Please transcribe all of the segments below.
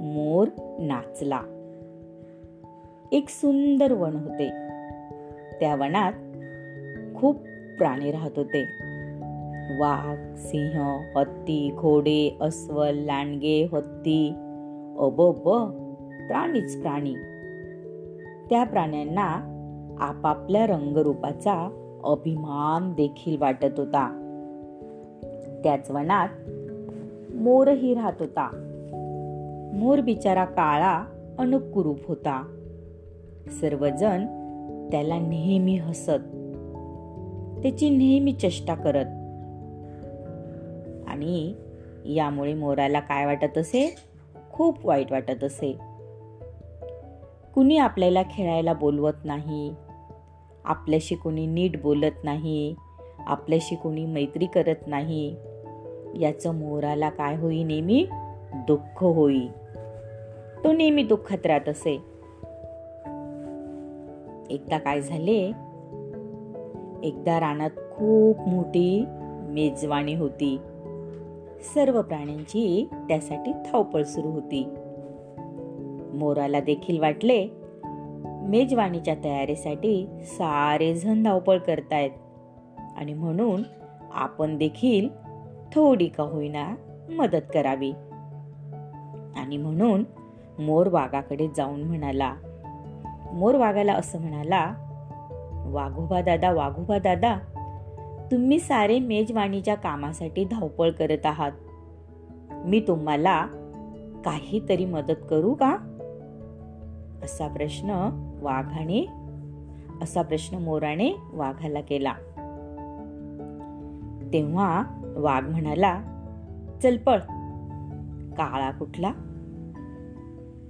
मोर नाचला. एक सुंदर वन होते. त्या वनात खूप प्राणी राहत होते. वाघ सिंह हत्ती घोडे अस्वल लांडगे हत्ती अबोब प्राणीच प्राणी. त्या प्राण्यांना आपापल्या रंगरूपाचा अभिमान देखील वाटत होता. त्याच वनात मोरही राहत होता. मोर बिचारा काळा अनुकुरूप होता. सर्वजण त्याला नेहमी हसत त्याची नेहमी चेष्टा करत. आणि यामुळे मोराला काय वाटत असे? खूप वाईट वाटत असे. कुणी आपल्याला खेळायला बोलवत नाही आपल्याशी कोणी नीट बोलत नाही आपल्याशी कुणी मैत्री करत नाही याचं मोराला काय होई नेहमी? दुःख होई. तो नेहमी दुःखात राहत असे. एकदा काय झाले? एकदा रानात खूप मोठी मेजवानी होती. सर्व प्राण्यांची त्यासाठी धावपळ सुरू होती. मोराला देखील वाटले मेजवानीच्या तयारीसाठी सारे जण धावपळ करतायत आणि म्हणून आपण देखील थोडी का होईना मदत करावी. आणि म्हणून मोर वाघाकडे जाऊन म्हणाला मोर वाघाला असं म्हणाला वाघोबा दादा वाघोबा दादा तुम्ही सारे मेजवानीच्या कामासाठी धावपळ करत आहात. मी तुम्हाला काहीतरी मदत करू का? असा प्रश्न वाघाने असा प्रश्न मोराने वाघाला केला. तेव्हा वाघ म्हणाला चल पळ. काळा कुठला?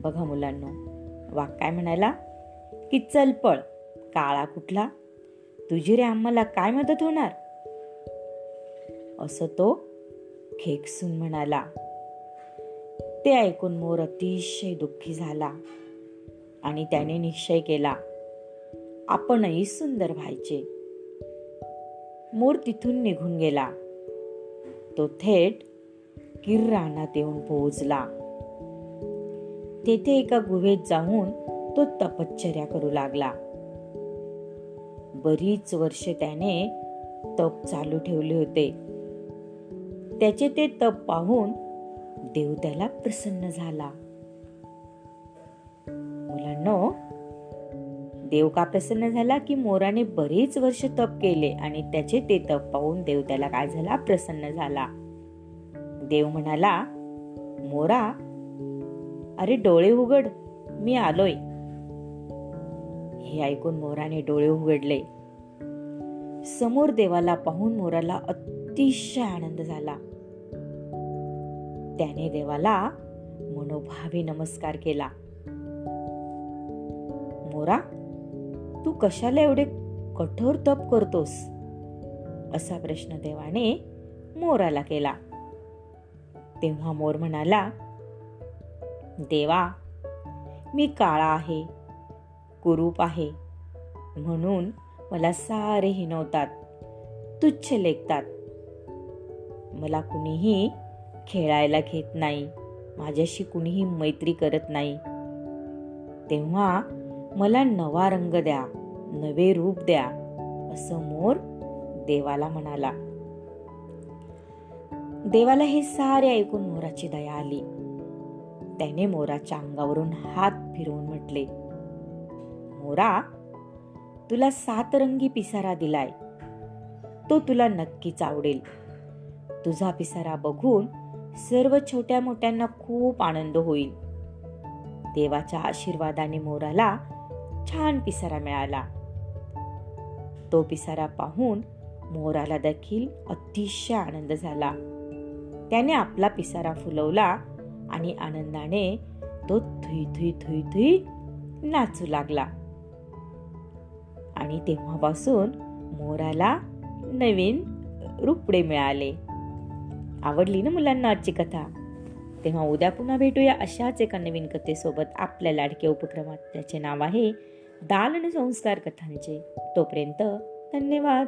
बघा मुलांनो वाघ काय म्हणाला की चल पळ. काळा कुठला? तुझी रे आम्हाला काय मदत होणार? असं तो खेकसून म्हणाला. ते ऐकून मोर अतिशय दुःखी झाला आणि त्याने निश्चय केला आपणही सुंदर व्हायचे. मोर तिथून निघून गेला. तो थेट किर रानात येऊन पोहोचला. तेथे एका गुहेत जाऊन तो तपश्चर्या करू लागला. बरीच वर्ष त्याने तप चालू ठेवले होते. त्याचे ते तप पाहून देव त्याला प्रसन्न झाला. मुलांनो देव का प्रसन्न झाला की मोराने बरेच वर्ष तप केले आणि त्याचे ते तप पाहून देव त्याला काय झाला? प्रसन्न झाला. देव म्हणाला मोरा अरे डोळे उघड मी आलोय. हे ऐकून मोराने डोळे उघडले. समोर देवाला पाहून मोराला अतिशय आनंद झाला. त्याने देवाला मनोभावी नमस्कार केला. मोरा तू कशाला एवढे कठोर तप करतोस? असा प्रश्न देवाने मोराला केला. तेव्हा मोर म्हणाला देवा मी काळा आहे कुरूप आहे. म्हणून मला सारे हिनवतात तुच्छ लेखतात. मला कुणीही खेळायला घेत नाही माझ्याशी कुणीही मैत्री करत नाही. तेव्हा मला नवा रंग द्या नवे रूप द्या असं मोर देवाला म्हणाला. देवाला हे सारे ऐकून मोराची दया आली. त्याने मोराच्या अंगावरून हात फिरवून म्हटले मोरा तुला सातरंगी पिसारा दिलाय. तो तुला नक्कीच आवडेल. तुझा पिसारा बघून सर्व छोट्या मोठ्यांना खूप आनंद होईल. देवाच्या आशीर्वादाने मोराला छान पिसारा मिळाला. तो पिसारा पाहून मोराला देखील अतिशय आनंद झाला. त्याने आपला पिसारा फुलवला आणि आनंदाने तो थुई थुई थुई थुई नाचू लागला. आणि तेव्हापासून मोराला नवीन रुपडे मिळाले. आवडली ना मुलांना आजची कथा? तेव्हा उद्या पुन्हा भेटूया अशाच एका नवीन कथेसोबत आपल्या लाडक्या उपक्रमात. त्याचे नाव आहे दालन संस्कार कथांचे. तोपर्यंत धन्यवाद.